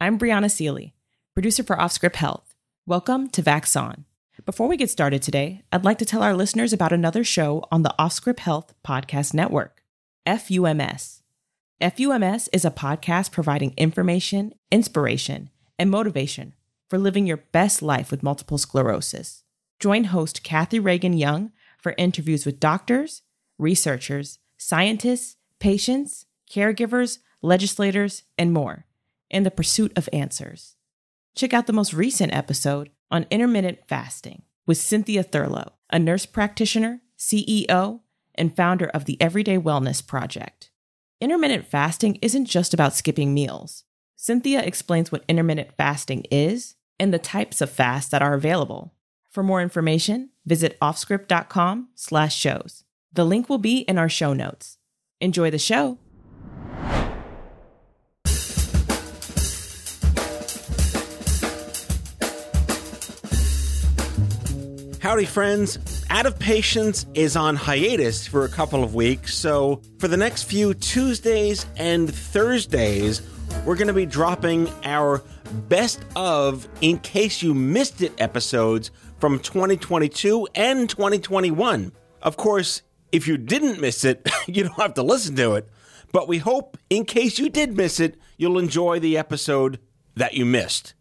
I'm Brianna Seely, producer for Offscript Health. Welcome to Vax On. Before we get started today, I'd like to tell our listeners about another show on the Offscript Health Podcast Network, FUMS. FUMS is a podcast providing information, inspiration, and motivation for living your best life with multiple sclerosis. Join host Kathy Reagan Young for interviews with doctors, researchers, scientists, patients, caregivers, legislators, and more in the pursuit of answers. Check out the most recent episode on intermittent fasting with Cynthia Thurlow, a nurse practitioner, CEO, and founder of the Everyday Wellness Project. Intermittent fasting isn't just about skipping meals. Cynthia explains what intermittent fasting is and the types of fasts that are available. For more information, visit offscript.com slash shows. The link will be in our show notes. Enjoy the show. Howdy, friends. Out of Patients is on hiatus for a couple of weeks, so for the next few Tuesdays and Thursdays, we're going to be dropping our best of in case you missed it episodes from 2022 and 2021. Of course, if you didn't miss it, you don't have to listen to it, but we hope in case you did miss it, you'll enjoy the episode that you missed.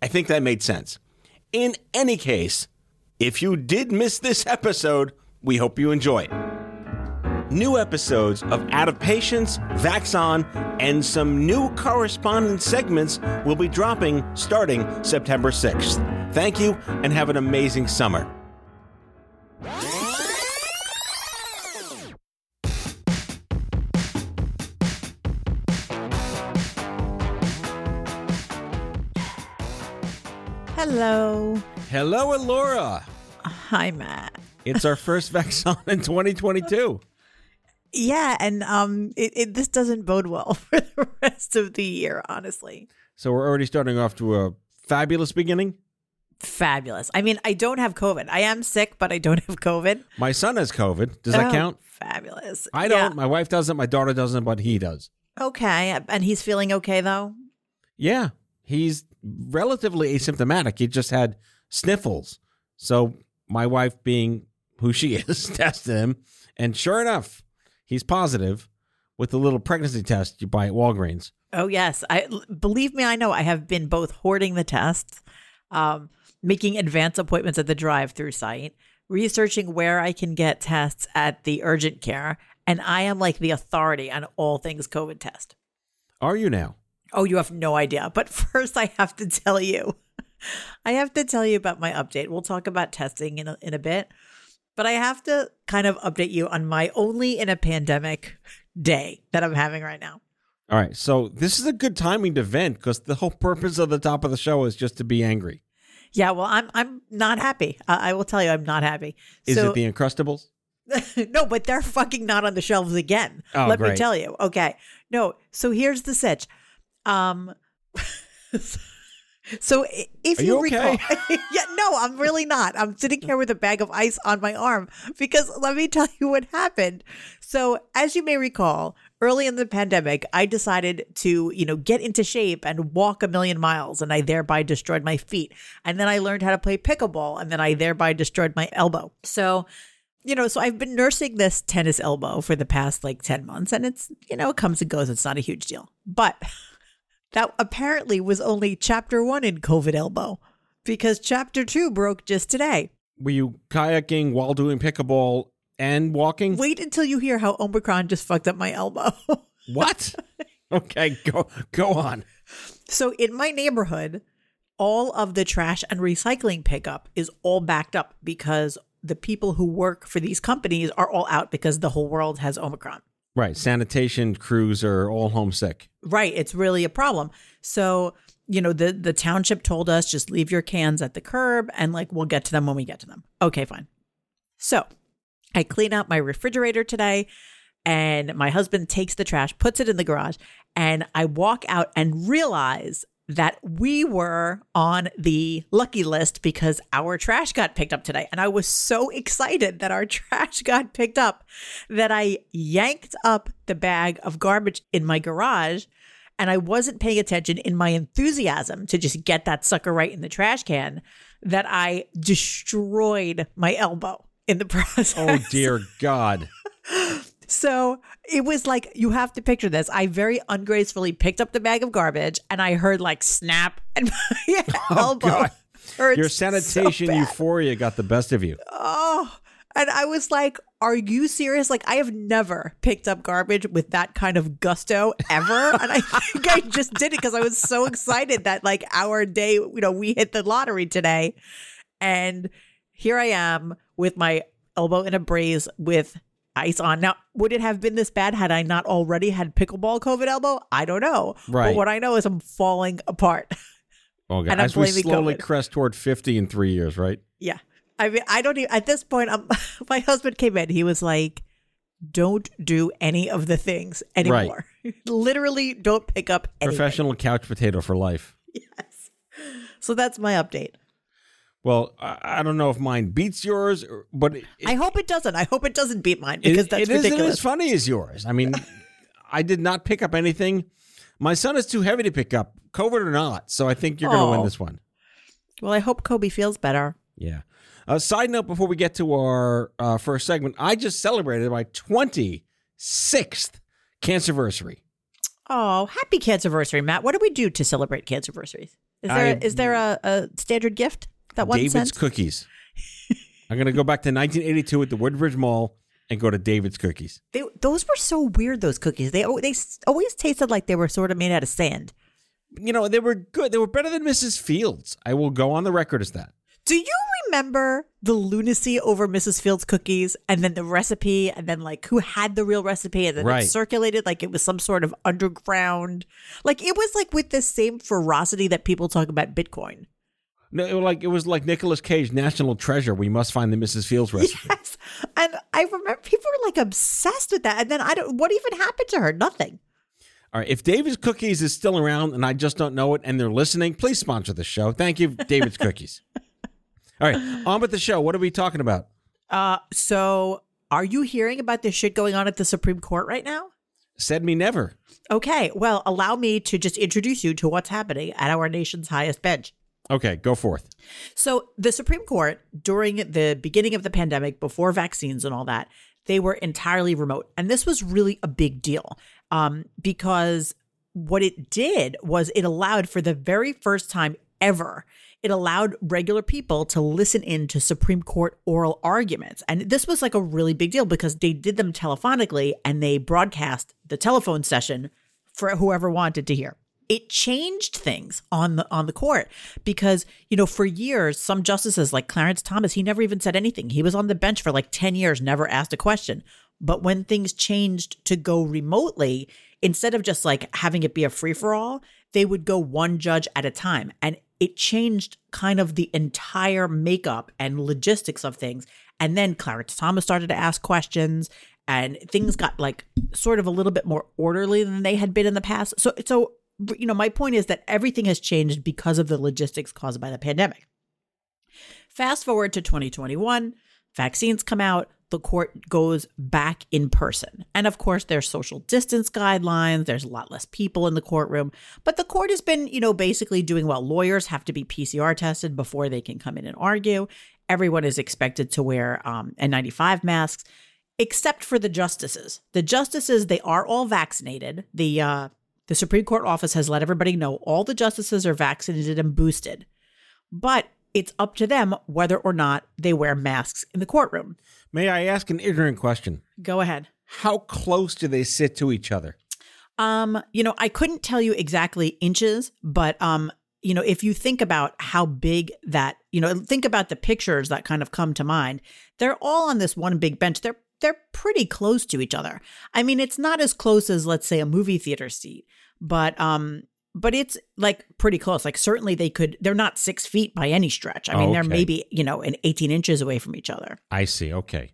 I think that made sense. In any case, if you did miss this episode, we hope you enjoy it. New episodes of Out of Patients, Vaxon, and some new correspondence segments will be dropping starting September 6th. Thank you and have an amazing summer. Hello. Hello, Elura. Hi, Matt. It's our first Vax On in 2022. Yeah, and um, it, it this doesn't bode well for the rest of the year, honestly. So we're already starting off to a fabulous beginning. Fabulous. I mean, I don't have COVID. I am sick, but I don't have COVID. My son has COVID. Does that Oh, count? Fabulous. I don't. My wife doesn't. My daughter doesn't, but he does. Okay, and he's feeling okay though. Yeah, he's relatively asymptomatic. He just had sniffles. So my wife, being who she is, tested him, and sure enough, he's positive with the little pregnancy test you buy at Walgreens. Oh yes, I believe me. I know. I have been both hoarding the tests, um, making advance appointments at the drive-through site, researching where I can get tests at the urgent care, and I am like the authority on all things COVID test. Are you now? Oh, you have no idea. But first, I have to tell you. I have to tell you about my update. We'll talk about testing in a, in a bit. But I have to kind of update you on my only in a pandemic day that I'm having right now. All right. So this is a good timing to vent because the whole purpose of the top of the show is just to be angry. Yeah, well, I'm I'm not happy. I, I will tell you, I'm not happy. Is so, it the Uncrustables? no, but they're fucking not on the shelves again. Oh, Let me tell you. Okay. No. So here's the sitch. Um. so if Are you, you recall, okay? yeah, no, I'm really not. I'm sitting here with a bag of ice on my arm because let me tell you what happened. So as you may recall, early in the pandemic, I decided to, you know, get into shape and walk a million miles, and I thereby destroyed my feet. And then I learned how to play pickleball, and then I thereby destroyed my elbow. So you know, so I've been nursing this tennis elbow for the past like 10 months and it's, you know, it comes and goes. It's not a huge deal. But that apparently was only chapter one in COVID elbow because chapter two broke just today. Were you kayaking while doing pickleball and walking? Wait until you hear how Omicron just fucked up my elbow. What? okay, go go on. so in my neighborhood, all of the trash and recycling pickup is all backed up because the people who work for these companies are all out because the whole world has Omicron. Right. Sanitation crews are all homesick. Right. It's really a problem. So, you know, the the township told us just leave your cans at the curb and like we'll get to them when we get to them. Okay, fine. So I clean out my refrigerator today and my husband takes the trash, puts it in the garage, and I walk out and realize that we were on the lucky list because our trash got picked up today. And I was so excited that our trash got picked up that I yanked up the bag of garbage in my garage and I wasn't paying attention in my enthusiasm to just get that sucker right in the trash can that I destroyed my elbow in the process. Oh, dear God. So it was like you have to picture this. I very ungracefully picked up the bag of garbage and I heard like snap and my oh, elbow. God. hurt Your sanitation bad. euphoria got the best of you. Oh, and I was like, "Are you serious? Like, I have never picked up garbage with that kind of gusto ever." and I think I just did it because I was so excited that like our day, you know, we hit the lottery today, and here I am with my elbow in a brace with ice on. Now, would it have been this bad had I not already had pickleball COVID elbow? I don't know. Right. But what I know is I'm falling apart. Oh, God. And I'm As we slowly COVID. crest toward 50 in three years, right? Yeah. I mean, I don't even, at this point, I'm, my husband came in. He was like, don't do any of the things anymore. Literally, don't pick up anything. Professional couch potato for life. Yes. So that's my update. Well, I, I don't know if mine beats yours, but it, I hope it doesn't. I hope it doesn't beat mine it- because that's it isn't as funny as yours. I mean, I did not pick up anything. My son is too heavy to pick up, COVID or not. So I think you're going to win Oh. this one. well, I hope Kobe feels better. Yeah. Uh, side note before we get to our uh, first segment, I just celebrated my 26th cancerversary. Oh, happy cancerversary, Matt. What do we do to celebrate cancerversaries? Is there I- is there a, a standard gift that one David's sends? Cookies. I'm going to go back to 1982 at the Woodbridge Mall and go to David's Cookies. They, those were so weird. Those cookies. They oh, they always tasted like they were sort of made out of sand. You know, they were good. They were better than Mrs. Fields. I will go on the record as that. Do you remember the lunacy over Mrs. Fields cookies and then the recipe and then like who had the real recipe and then Right. it circulated like it was some sort of underground like it was like with the same ferocity that people talk about Bitcoin. No, it was like it was like Nicolas Cage, National Treasure. We must find the Mrs. Fields recipe. Yes. And I remember people were like obsessed with that. And then I don't what even happened to her? Nothing. All right, if David's Cookies is still around and I just don't know it, and they're listening, please sponsor the show. Thank you, David's Cookies. All right, on with the show. What are we talking about? Uh so are you hearing about this shit going on at the Supreme Court right now? Said me never. Okay, well, allow me to just introduce you to what's happening at our nation's highest bench. Okay, go forth. So, the Supreme Court, during the beginning of the pandemic, before vaccines and all that, they were entirely remote. And this was really a big deal um, because what it did was it allowed, for the very first time ever, it allowed regular people to listen in to Supreme Court oral arguments. And this was like a really big deal because they did them telephonically and they broadcast the telephone session for whoever wanted to hear it changed things on the on the court because you know for years some justices like Clarence Thomas he never even said anything. He was on the bench for like 10 years never asked a question. But when things changed to go remotely instead of just like having it be a free for all they would go one judge at a time. And it changed kind of the entire makeup and logistics of things. And then Clarence Thomas started to ask questions and things got like sort of a little bit more orderly than they had been in the past. So so you know, my point is that everything has changed because of the logistics caused by the pandemic. Fast forward to 2021, vaccines come out, the court goes back in person. And of course, there's social distance guidelines, there's a lot less people in the courtroom, but the court has been, you know, basically doing well. Lawyers have to be PCR tested before they can come in and argue. Everyone is expected to wear um, N95 masks except for the justices. The justices, they are all vaccinated. The uh, the Supreme Court office has let everybody know all the justices are vaccinated and boosted, but it's up to them whether or not they wear masks in the courtroom. May I ask an ignorant question? Go ahead. How close do they sit to each other? Um, you know, I couldn't tell you exactly inches, but um, you know, if you think about how big that, you know, think about the pictures that kind of come to mind. They're all on this one big bench. They're they're pretty close to each other. I mean, it's not as close as let's say a movie theater seat, but um but it's like pretty close. Like certainly they could they're not 6 feet by any stretch. I mean, they're maybe, you know, an 18 inches away from each other. I see. Okay.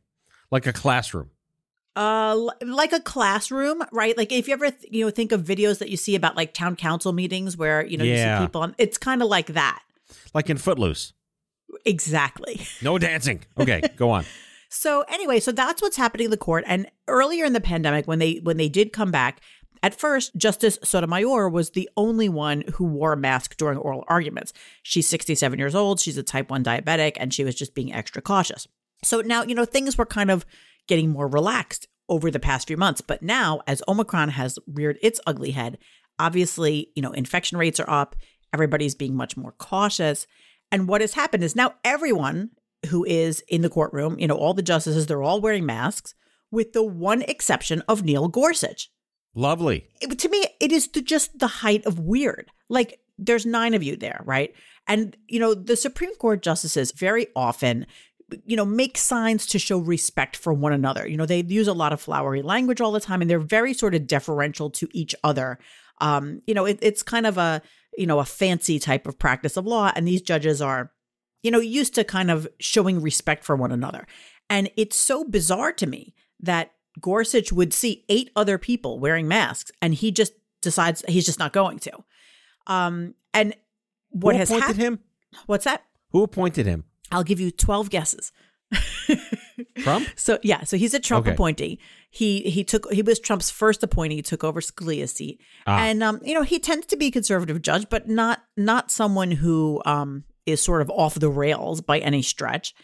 Like a classroom. Uh, like a classroom, right? Like if you ever, th- you know, think of videos that you see about like town council meetings where you know you see people on. It's kind of like that, Like in Footloose. exactly. No dancing. Okay, go on. So anyway, so that's what's happening in the court. And earlier in the pandemic, when they when they did come back, at first Justice Sotomayor was the only one who wore a mask during oral arguments. She's 67 years old. She's a type 1 diabetic, and she was just being extra cautious. So now, you know, things were kind of getting more relaxed over the past few months. But now, as Omicron has reared its ugly head, obviously, you know, infection rates are up. Everybody's being much more cautious. And what has happened is now everyone who is in the courtroom, you know, all the justices, they're all wearing masks, with the one exception of Neil Gorsuch. Lovely. It- to me, it is the, just the height of weird. Like, there's nine of you there, right? And, you know, the Supreme Court justices very often, you know, make signs to show respect for one another. You know, they use a lot of flowery language all the time and they're very sort of deferential to each other. Um, you know, it, it's kind of a, you know, a fancy type of practice of law. And these judges are, you know, used to kind of showing respect for one another. And it's so bizarre to me that Gorsuch would see eight other people wearing masks and he just decides he's just not going to. Um, and what Who has appointed happened? him? What's that? Who appointed him? I'll give you 12 guesses. Trump? So yeah, so he's a Trump Okay. appointee. He he took he was Trump's first appointee. He took over Scalia's seat, Ah. and um, you know he tends to be a conservative judge, but not not someone who um is sort of off the rails by any stretch.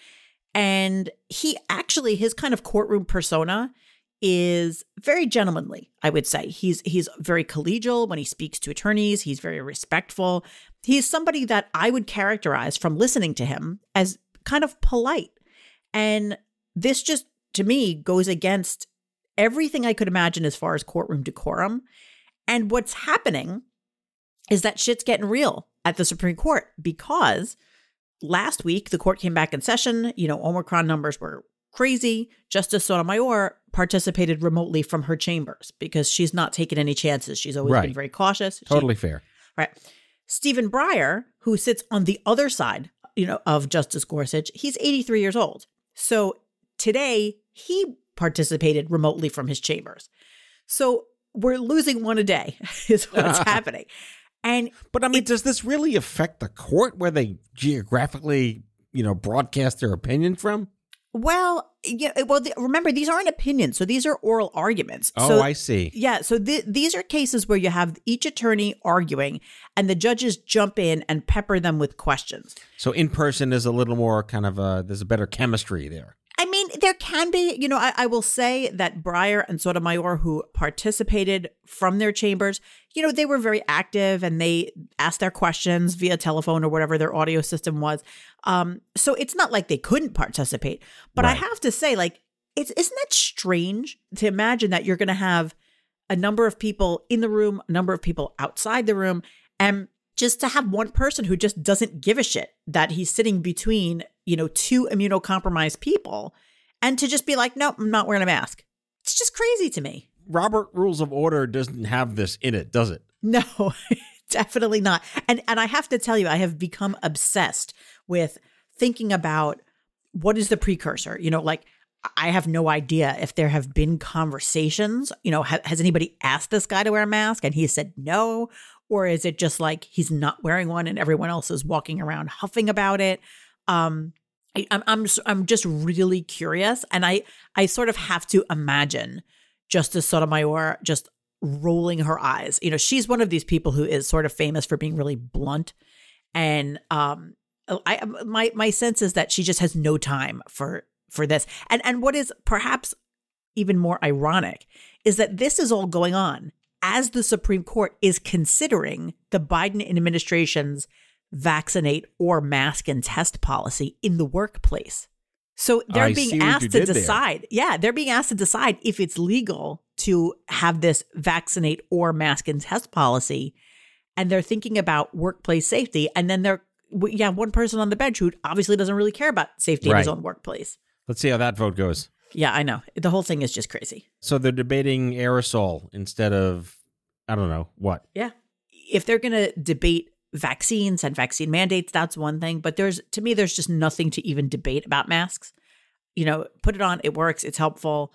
And he actually his kind of courtroom persona is very gentlemanly. I would say he's he's very collegial when he speaks to attorneys. He's very respectful. He's somebody that I would characterize from listening to him as kind of polite. And this just to me goes against everything I could imagine as far as courtroom decorum. And what's happening is that shit's getting real at the Supreme Court because last week the court came back in session. You know, Omicron numbers were crazy. Justice Sotomayor participated remotely from her chambers because she's not taking any chances. She's always Right. been very cautious. She- Totally fair. Right. Stephen Breyer, who sits on the other side, you know, of Justice Gorsuch, he's 83 years old. So today he participated remotely from his chambers. So we're losing one a day is what's happening. And But I mean, does this really affect the court where they geographically, you know, broadcast their opinion from? well, yeah, well, the, remember these aren't opinions, so these are oral arguments. Oh, so, I see. Yeah, so th- these are cases where you have each attorney arguing, and the judges jump in and pepper them with questions. So in person is a little more kind of a there's a better chemistry there. Mean, there can be, you know, I, I will say that Breyer and Sotomayor, who participated from their chambers, you know, they were very active and they asked their questions via telephone or whatever their audio system was. Um, so it's not like they couldn't participate. But I have to say, like, it's isn't that strange to imagine that you're going to have a number of people in the room, a number of people outside the room, and just to have one person who just doesn't give a shit that he's sitting between, you know, two immunocompromised people and to just be like, nope, I'm not wearing a mask. It's just crazy to me. Robert Rules of Order doesn't have this in it, does it? No, definitely not. And and I have to tell you, I have become obsessed with thinking about what is the precursor. You know, like I have no idea if there have been conversations. You know, ha- has anybody asked this guy to wear a mask and he said no, or is it just like he's not wearing one and everyone else is walking around huffing about it? Um, I, I'm I'm just, I'm just really curious, and I I sort of have to imagine Justice Sotomayor just rolling her eyes. You know, she's one of these people who is sort of famous for being really blunt, and um, I my my sense is that she just has no time for for this. And and what is perhaps even more ironic is that this is all going on as the Supreme Court is considering the Biden administration's vaccinate or mask and test policy in the workplace. So they're I being asked to did there. decide. Yeah, they're being asked to decide if it's legal to have this vaccinate or mask and test policy. And they're thinking about workplace safety. And then they're, yeah, one person on the bench who obviously doesn't really care about safety in his own workplace. Let's see how that vote goes. Yeah, I know. The whole thing is just crazy. So they're debating aerosol instead of, I don't know, what? Yeah. If they're going to debate vaccines and vaccine mandates, that's one thing. But there's, to me, there's just nothing to even debate about masks. You know, put it on, it works, it's helpful,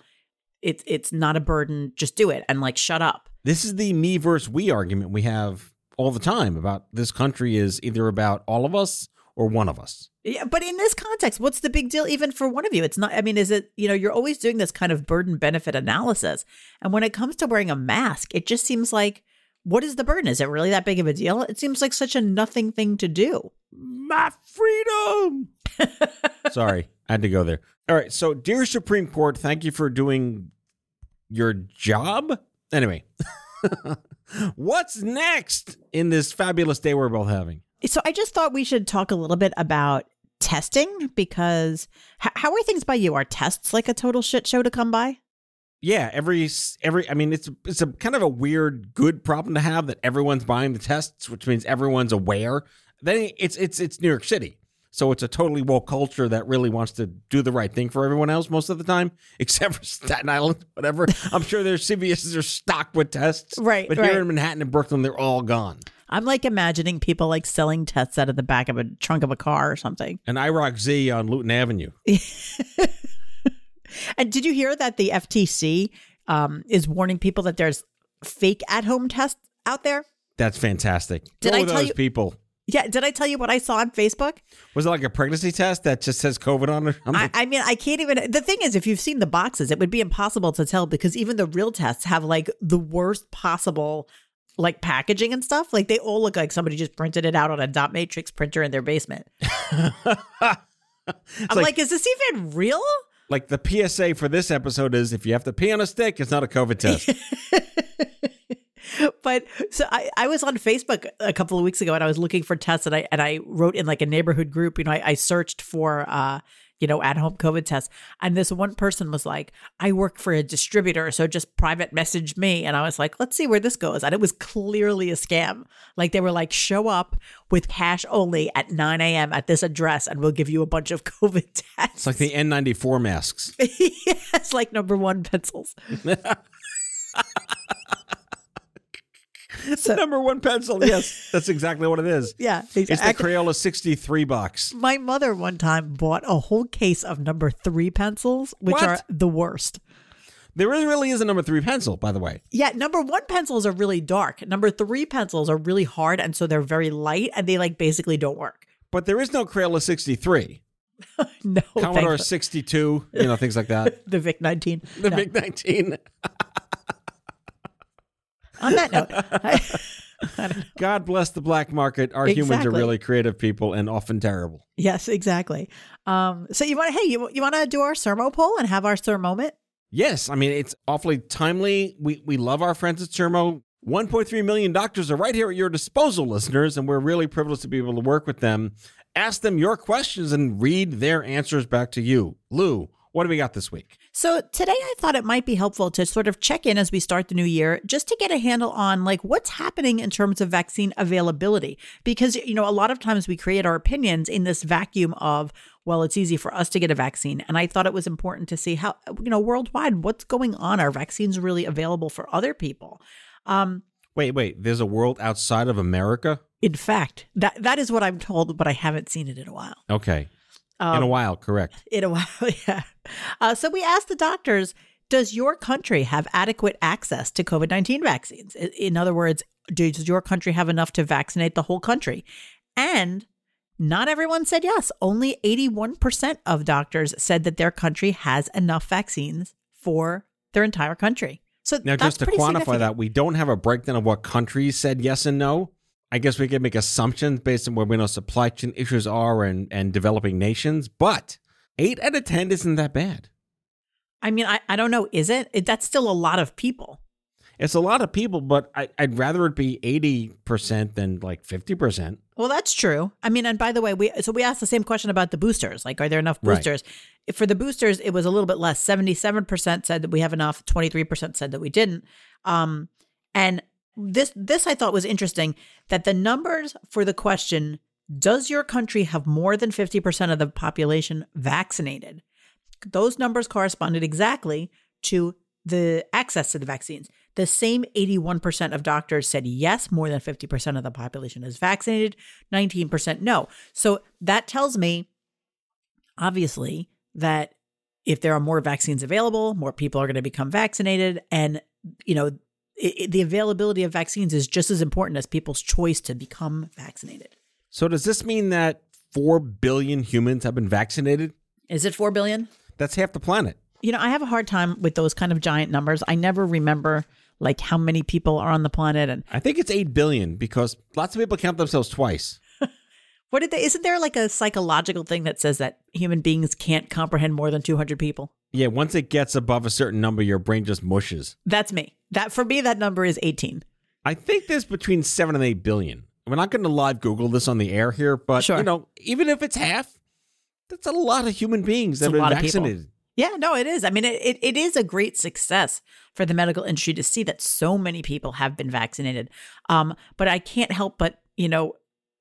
it's it's not a burden. Just do it and like shut up. This is the me versus we argument we have all the time about this country is either about all of us or one of us. Yeah, but in this context, what's the big deal even for one of you? It's not I mean, is it, you know, you're always doing this kind of burden benefit analysis. And when it comes to wearing a mask, it just seems like what is the burden? Is it really that big of a deal? It seems like such a nothing thing to do. My freedom. Sorry, I had to go there. All right, so dear Supreme Court, thank you for doing your job. Anyway, what's next in this fabulous day we're both having? So I just thought we should talk a little bit about testing because h- how are things by you? Are tests like a total shit show to come by? Yeah, every every I mean it's it's a kind of a weird good problem to have that everyone's buying the tests, which means everyone's aware. Then it's it's it's New York City. So it's a totally woke culture that really wants to do the right thing for everyone else most of the time, except for Staten Island, whatever. I'm sure their CVS's are stocked with tests. Right, But right. here in Manhattan and Brooklyn, they're all gone. I'm like imagining people like selling tests out of the back of a trunk of a car or something. And IROC Z on Luton Avenue. And did you hear that the FTC um, is warning people that there's fake at home tests out there? That's fantastic. Did Go I with tell those you- people? Yeah, did I tell you what I saw on Facebook? Was it like a pregnancy test that just says COVID on it? I'm I, like, I mean, I can't even. The thing is, if you've seen the boxes, it would be impossible to tell because even the real tests have like the worst possible like packaging and stuff. Like they all look like somebody just printed it out on a dot matrix printer in their basement. I'm like- like, is this even real? Like the PSA for this episode is if you have to pee on a stick, it's not a COVID test. but so I, I was on Facebook a couple of weeks ago and I was looking for tests and I and I wrote in like a neighborhood group, you know, I, I searched for uh, you know, at home COVID tests. And this one person was like, I work for a distributor, so just private message me. And I was like, let's see where this goes. And it was clearly a scam. Like they were like, show up with cash only at 9 a.m. at this address and we'll give you a bunch of COVID tests. It's like the N94 masks. yes, like number one pencils. It's the number one pencil. Yes, that's exactly what it is. Yeah, It's the. Crayola 63 box. My mother one time bought a whole case of number three pencils, which What? are the worst. There really is a number three pencil, by the way. Yeah, number one pencils are really dark. Number three pencils are really hard, and so they're very light, and they like basically don't work. But there is no Crayola 63. No, Commodore thankfully. 62, you know, things like that. the Vic 19. The No. Big 19. On that note, I- God bless the black market. Our humans are really creative people and often terrible. yes, exactly. Um, so you want, to hey, you you want to do our sermo poll and have our sir moment? Yes, I mean it's awfully timely. We we love our friends at Sermo. 1.3 million doctors are right here at your disposal, listeners, and we're really privileged to be able to work with them. Ask them your questions and read their answers back to you. Lou, what do we got this week? So today I thought it might be helpful to sort of check in as we start the new year just to get a handle on like what's happening in terms of vaccine availability. Because you know a lot of times we create our opinions in this vacuum of well it's easy for us to get a vaccine. And I thought it was important to see how you know worldwide what's going on? Are vaccines really available for other people? Um Wait, wait. There's a world outside of America. in fact that that is what I'm told but I haven't seen it in a while. Okay, Um, in a while, correct. in a while. Yeah. Uh, so we asked the doctors Does your country have adequate access to COVID 19 vaccines? In other words, does your country have enough to vaccinate the whole country? And not everyone said yes. Only 81% of doctors said that their country has enough vaccines for their entire country. So Now, just to quantify that, we don't have a breakdown of what countries said yes and no. I guess we could make assumptions based on where we know supply chain issues are and, and developing nations, but eight out of 10 isn't that bad. I mean, I, I don't know. Is it? it? That's still a lot of people. It's a lot of people, but I, I'd rather it be 80% than like 50%. Well, that's true. I mean, and by the way, we so we asked the same question about the boosters. Like, are there enough Right. boosters? For the boosters, it was a little bit less. Seventy-seven percent said that we have enough. Twenty-three percent said that we didn't. Um, and this this I thought was interesting that the numbers for the question, "Does your country have more than fifty percent of the population vaccinated?" those numbers corresponded exactly to the access to the vaccines. The same 81% of doctors said yes, more than 50% of the population is vaccinated, 19% no. So that tells me, obviously, that if there are more vaccines available, more people are going to become vaccinated. And, you know, it, it, the availability of vaccines is just as important as people's choice to become vaccinated. So, does this mean that 4 billion humans have been vaccinated? Is it 4 billion? That's half the planet. You know, I have a hard time with those kind of giant numbers. I never remember like how many people are on the planet and I think it's 8 billion because lots of people count themselves twice. what did they isn't there like a psychological thing that says that human beings can't comprehend more than 200 people? Yeah, once it gets above a certain number your brain just mushes. That's me. That for me that number is 18. I think there's between 7 and 8 billion. We're not going to live Google this on the air here, but Sure. you know, even if it's half, that's a lot of human beings that It's have been lot of people. vaccinated. Yeah, no, it is. I mean, it, it, it is a great success for the medical industry to see that so many people have been vaccinated. Um, but I can't help but, you know,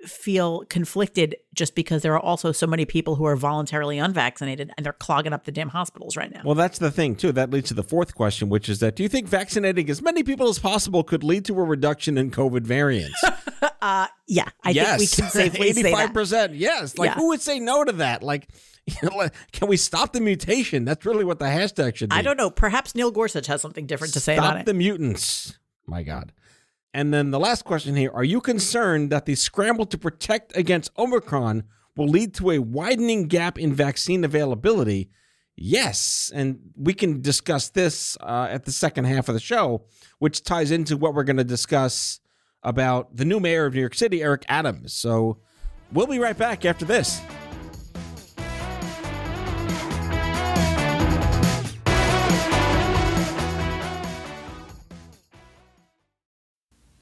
feel conflicted just because there are also so many people who are voluntarily unvaccinated and they're clogging up the damn hospitals right now. Well, that's the thing too. That leads to the fourth question, which is that do you think vaccinating as many people as possible could lead to a reduction in COVID variants? Uh, yeah, I yes, think we can safely say 85%. Yes, like Yeah. who would say no to that? Like, you know, can we stop the mutation? That's really what the hashtag should be. I don't know. Perhaps Neil Gorsuch has something different to say Stop about it. the mutants. My God. And then the last question here Are you concerned that the scramble to protect against Omicron will lead to a widening gap in vaccine availability? Yes. And we can discuss this uh, at the second half of the show, which ties into what we're going to discuss about the new mayor of New York City, Eric Adams. So we'll be right back after this.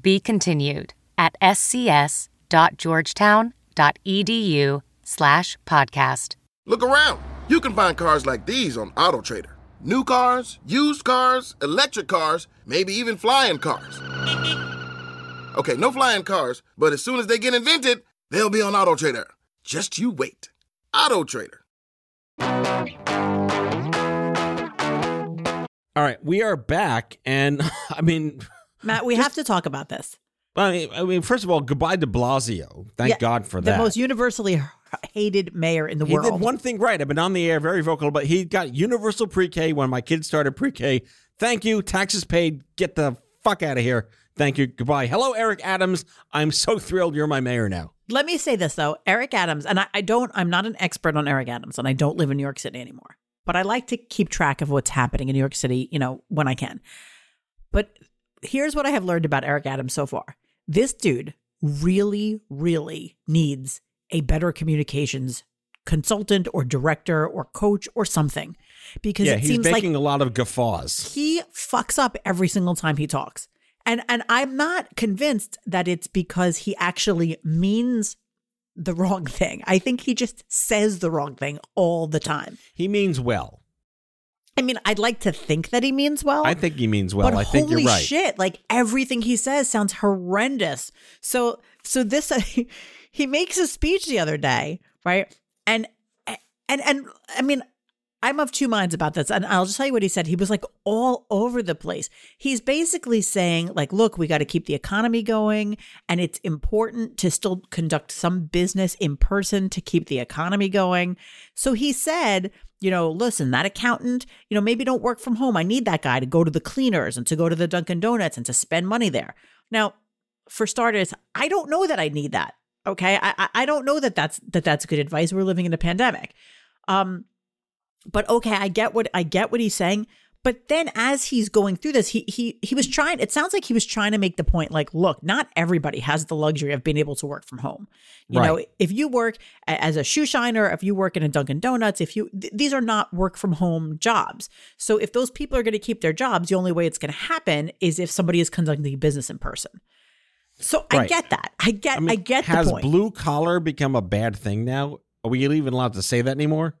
Be continued at scs.georgetown.edu slash podcast. Look around. You can find cars like these on AutoTrader. New cars, used cars, electric cars, maybe even flying cars. Okay, no flying cars, but as soon as they get invented, they'll be on AutoTrader. Just you wait. AutoTrader. All right, we are back. And I mean, Matt, we have to talk about this. I mean, I mean, first of all, goodbye de Blasio. Thank Yeah, God for that. the most universally hated mayor in the he world. He did one thing right. I've been on the air, very vocal, but he got universal pre-K when my kids started pre-K. Thank you. Taxes paid. Get the fuck out of here. Thank you. Goodbye. Hello, Eric Adams. I'm so thrilled you're my mayor now. Let me say this though, Eric Adams, and I, I don't, I'm not an expert on Eric Adams, and I don't live in New York City anymore. But I like to keep track of what's happening in New York City, you know, when I can. But here's what I have learned about Eric Adams so far. This dude really, really needs a better communications consultant or director or coach or something. Because yeah, it he's seems like making a lot of guffaws. he fucks up every single time he talks. And and I'm not convinced that it's because he actually means the wrong thing. I think he just says the wrong thing all the time. He means well. I mean, I'd like to think that he means well. I think he means well. but I think you're right. shit! Like everything he says sounds horrendous. So, so this he makes a speech the other day, right? And and and I mean, I'm of two minds about this, and I'll just tell you what he said. He was like all over the place. He's basically saying, like, look, we got to keep the economy going, and it's important to still conduct some business in person to keep the economy going. So he said, you know, listen, that accountant, you know, maybe don't work from home. I need that guy to go to the cleaners and to go to the Dunkin' Donuts and to spend money there. Now, for starters, I don't know that I need that. Okay, I I- don't know that that's that that's good advice. We're living in a pandemic. Um, but okay, I get what I get what he's saying. But then as he's going through this, he he he was trying it sounds like he was trying to make the point like, look, not everybody has the luxury of being able to work from home. You know, if you work as a shoe shiner, if you work in a Dunkin' Donuts, if you th- these are not work from home jobs. So if those people are going to keep their jobs, the only way it's going to happen is if somebody is conducting business in person. So I get that. I get I mean, I get has blue collar become a bad thing now? Are we even allowed to say that anymore?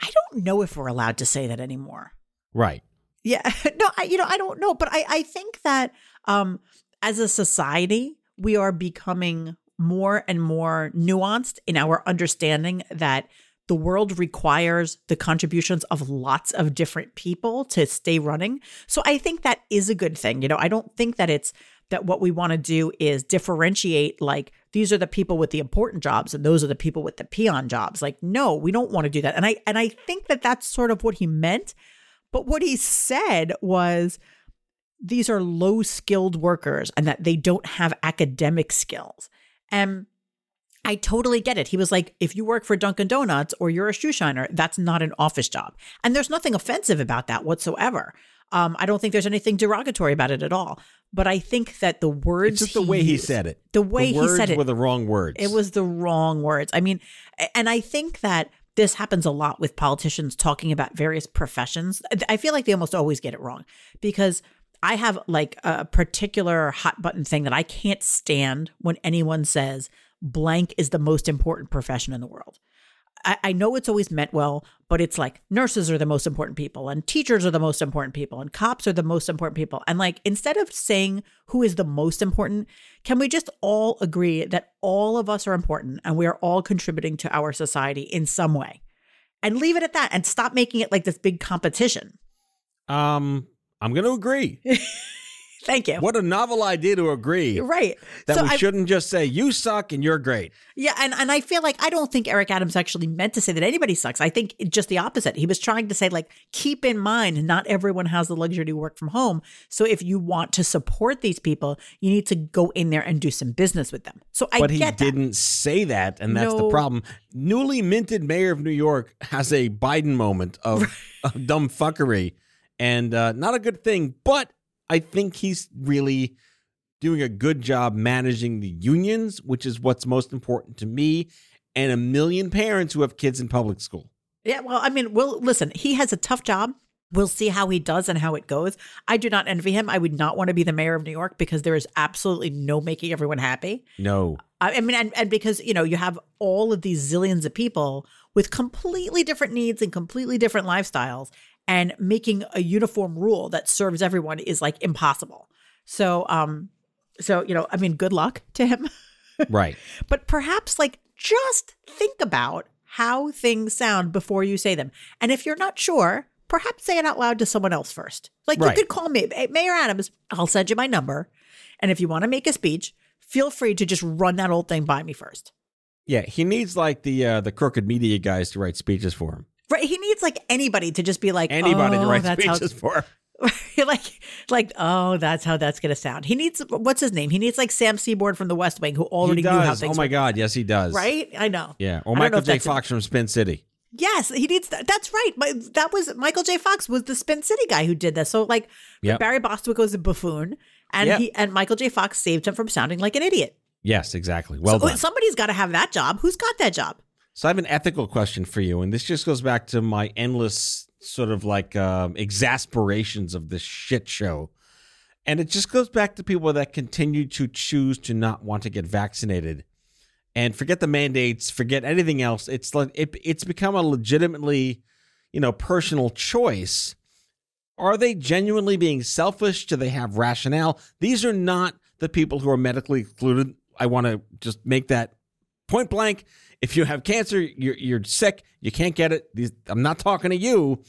I don't know if we're allowed to say that anymore. Right. Yeah, no, I, you know, I don't know, but I, I think that um, as a society, we are becoming more and more nuanced in our understanding that the world requires the contributions of lots of different people to stay running. So I think that is a good thing. You know, I don't think that it's that what we want to do is differentiate like these are the people with the important jobs and those are the people with the peon jobs. Like no, we don't want to do that. And I and I think that that's sort of what he meant. But what he said was these are low skilled workers and that they don't have academic skills. And I totally get it. He was like, if you work for Dunkin' Donuts or you're a shoe shiner, that's not an office job. And there's nothing offensive about that whatsoever. Um, I don't think there's anything derogatory about it at all. But I think that the words It's just the way he used- said it. the way he words said it were the wrong words. it was the wrong words. I mean, and I think that this happens a lot with politicians talking about various professions. I feel like they almost always get it wrong because I have like a particular hot button thing that I can't stand when anyone says blank is the most important profession in the world. I, I know it's always meant well, but it's like nurses are the most important people, and teachers are the most important people, and cops are the most important people. And like, instead of saying who is the most important, can we just all agree that all of us are important and we are all contributing to our society in some way? And leave it at that and stop making it like this big competition. um, I'm going to agree. Thank you. What a novel idea to agree Right. that So we I- shouldn't just say you suck and you're great. Yeah, and, and I feel like I don't think Eric Adams actually meant to say that anybody sucks. I think just the opposite. He was trying to say, like, keep in mind, not everyone has the luxury to work from home. So if you want to support these people, you need to go in there and do some business with them. So I but he didn't say that, and that's the problem. Newly minted mayor of New York has a Biden moment of, of dumb fuckery, and uh, not a good thing. But I think he's really doing a good job managing the unions, which is what's most important to me, and a million parents who have kids in public school. Yeah, well, I mean, well, listen, he has a tough job. We'll see how he does and how it goes. I do not envy him. I would not want to be the mayor of New York because there is absolutely no making everyone happy. No, I I mean, and, and because, you know, you have all of these zillions of people with completely different needs and completely different lifestyles, and making a uniform rule that serves everyone is like impossible. So, um, so, you know, I mean, good luck to him. right. but perhaps like just think about how things sound before you say them. And if you're not sure, perhaps say it out loud to someone else first. Like Right. you could call me, "Hey, Mayor Adams, I'll send you my number. And if you want to make a speech, feel free to just run that old thing by me first. Yeah, he needs like the uh, the crooked media guys to write speeches for him. Right? He needs like anybody to just be like, Anybody oh, to write that's how speeches for him. like like oh that's how that's gonna sound he needs what's his name he needs like Sam Seaborn from the west wing who already knew how does. things Oh my were- God, yes, he does. right i know Yeah, or Michael J. Fox from Spin City. Yes, he needs that. That's right. My, that was Michael J. Fox was the Spin City guy who did this. So like Yep. Barry Bostwick was a buffoon, and Yep. he and Michael J. Fox saved him from sounding like an idiot. Yes, exactly. Well so done. somebody's got to have that job. Who's got that job? So I have an ethical question for you, and this just goes back to my endless sort of like um, exasperations of this shit show. And it just goes back to people that continue to choose to not want to get vaccinated and forget the mandates, forget anything else. It's like it, it's become a legitimately, you know, personal choice. Are they genuinely being selfish? Do they have rationale? These are not the people who are medically excluded. I want to just make that point blank. If you have cancer, you're, you're sick, you can't get it. These, I'm not talking to you,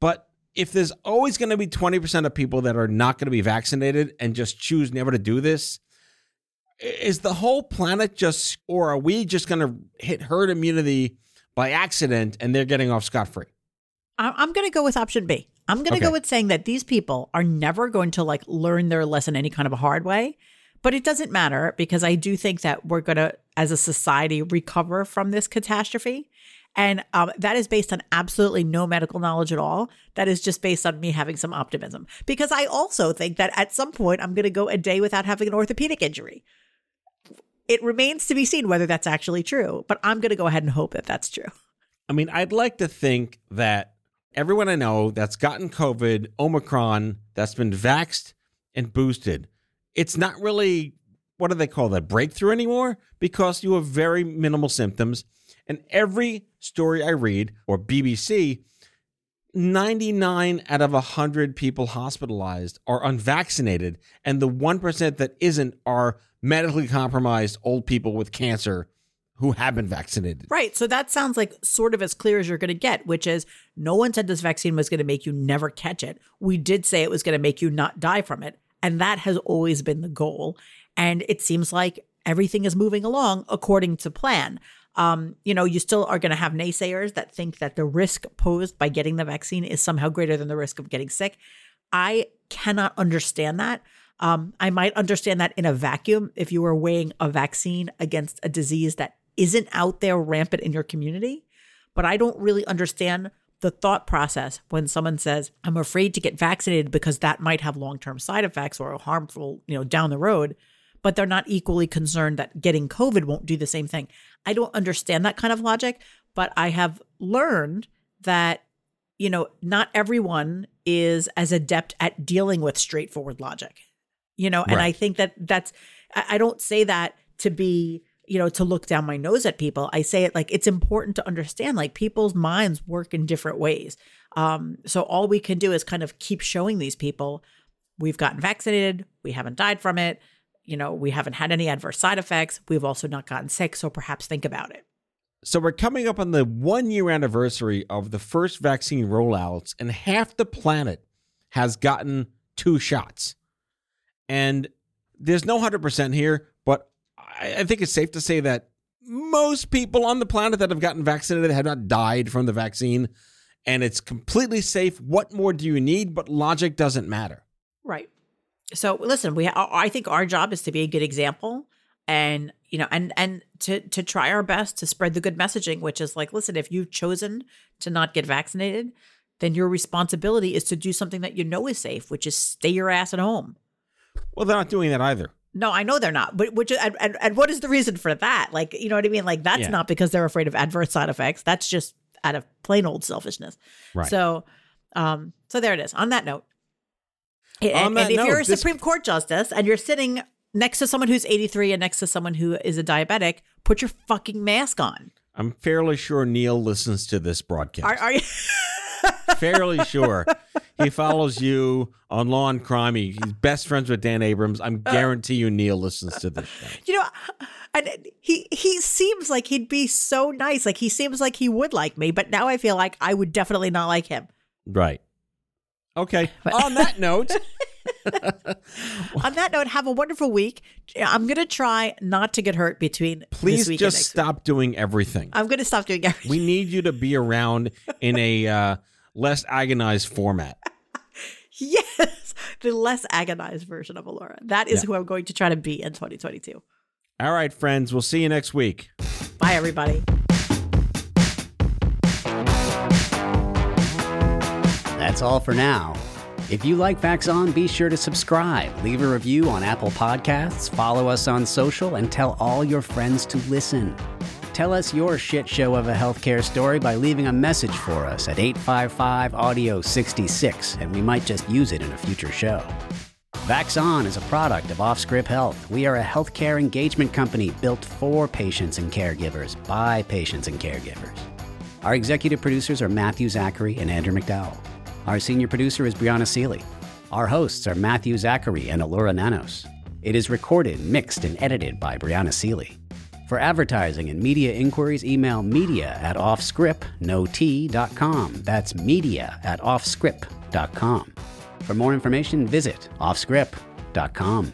but if there's always going to be 20% of people that are not going to be vaccinated and just choose never to do this, is the whole planet just, or are we just going to hit herd immunity by accident and they're getting off scot free? I'm going to go with option B. I'm going to Okay. go with saying that these people are never going to like learn their lesson any kind of a hard way. But it doesn't matter because I do think that we're going to, as a society, recover from this catastrophe. And um, that is based on absolutely no medical knowledge at all. That is just based on me having some optimism. Because I also think that at some point I'm going to go a day without having an orthopedic injury. It remains to be seen whether that's actually true, but I'm going to go ahead and hope that that's true. I mean, I'd like to think that everyone I know that's gotten COVID, Omicron, that's been vaxxed and boosted, it's not really, what do they call that, breakthrough anymore? Because you have very minimal symptoms. And every story I read, or BBC, 99 out of 100 people hospitalized are unvaccinated. And the 1% that isn't are medically compromised old people with cancer who have been vaccinated. Right. So that sounds like sort of as clear as you're going to get, which is no one said this vaccine was going to make you never catch it. We did say it was going to make you not die from it. And that has always been the goal. And it seems like everything is moving along according to plan. Um, you know, you still are going to have naysayers that think that the risk posed by getting the vaccine is somehow greater than the risk of getting sick. I cannot understand that. Um, I might understand that in a vacuum if you were weighing a vaccine against a disease that isn't out there rampant in your community. But I don't really understand the thought process when someone says, I'm afraid to get vaccinated because that might have long term side effects or harmful, you know, down the road, but they're not equally concerned that getting COVID won't do the same thing. I don't understand that kind of logic, but I have learned that, you know, not everyone is as adept at dealing with straightforward logic, you know, and I think that that's, I I don't say that to be you know, to look down my nose at people. I say it like it's important to understand like people's minds work in different ways. Um, so all we can do is kind of keep showing these people we've gotten vaccinated, we haven't died from it, you know, we haven't had any adverse side effects, we've also not gotten sick, so perhaps think about it. So we're coming up on the one year anniversary of the first vaccine rollouts, and half the planet has gotten two shots. And there's no 100% here, but I, I think it's safe to say that most people on the planet that have gotten vaccinated have not died from the vaccine. And it's completely safe. What more do you need? But logic doesn't matter. Right. So listen, we I think our job is to be a good example and you know and and to to try our best to spread the good messaging which is like listen, if you've chosen to not get vaccinated, then your responsibility is to do something that you know is safe, which is stay your ass at home. Well, they're not doing that either. No, I know they're not. But which and, and, and what is the reason for that? Like, you know what I mean? Like that's Yeah. not because they're afraid of adverse side effects. That's just out of plain old selfishness. Right. So um so there it is. On that note. And, and if note, you're a this- Supreme Court justice and you're sitting next to someone who's 83 and next to someone who is a diabetic, put your fucking mask on. I'm fairly sure Neil listens to this broadcast. Are, are you fairly sure. He follows you on Law and Crime. He's best friends with Dan Abrams. I'm guarantee you Neil listens to this show. you know and he he seems like he'd be so nice like he seems like he would like me but now i feel like i would definitely not like him Right. Okay. On that note, on that note have a wonderful week i'm gonna try not to get hurt between this please week and just stop doing everything. i'm gonna stop doing everything We need you to be around in a uh, less agonized format. yes the less agonized version of Elura that is Yeah. who i'm going to try to be in 2022 All right, friends. We'll see you next week. bye everybody That's all for now. If you like Vax On, be sure to subscribe, leave a review on Apple Podcasts, follow us on social, and tell all your friends to listen. Tell us your shit show of a healthcare story by leaving a message for us at 855 Audio 66, and we might just use it in a future show. Vax On is a product of Offscrip Health. We are a healthcare engagement company built for patients and caregivers by patients and caregivers. Our executive producers are Matthew Zachary and Andrew McDowell. Our senior producer is Brianna Seely. Our hosts are Matthew Zachary and Elura Nanos. It is recorded, mixed, and edited by Brianna Seely. For advertising and media inquiries, email media at offscrip.com. That's media at offscrip.com. For more information, visit offscrip.com.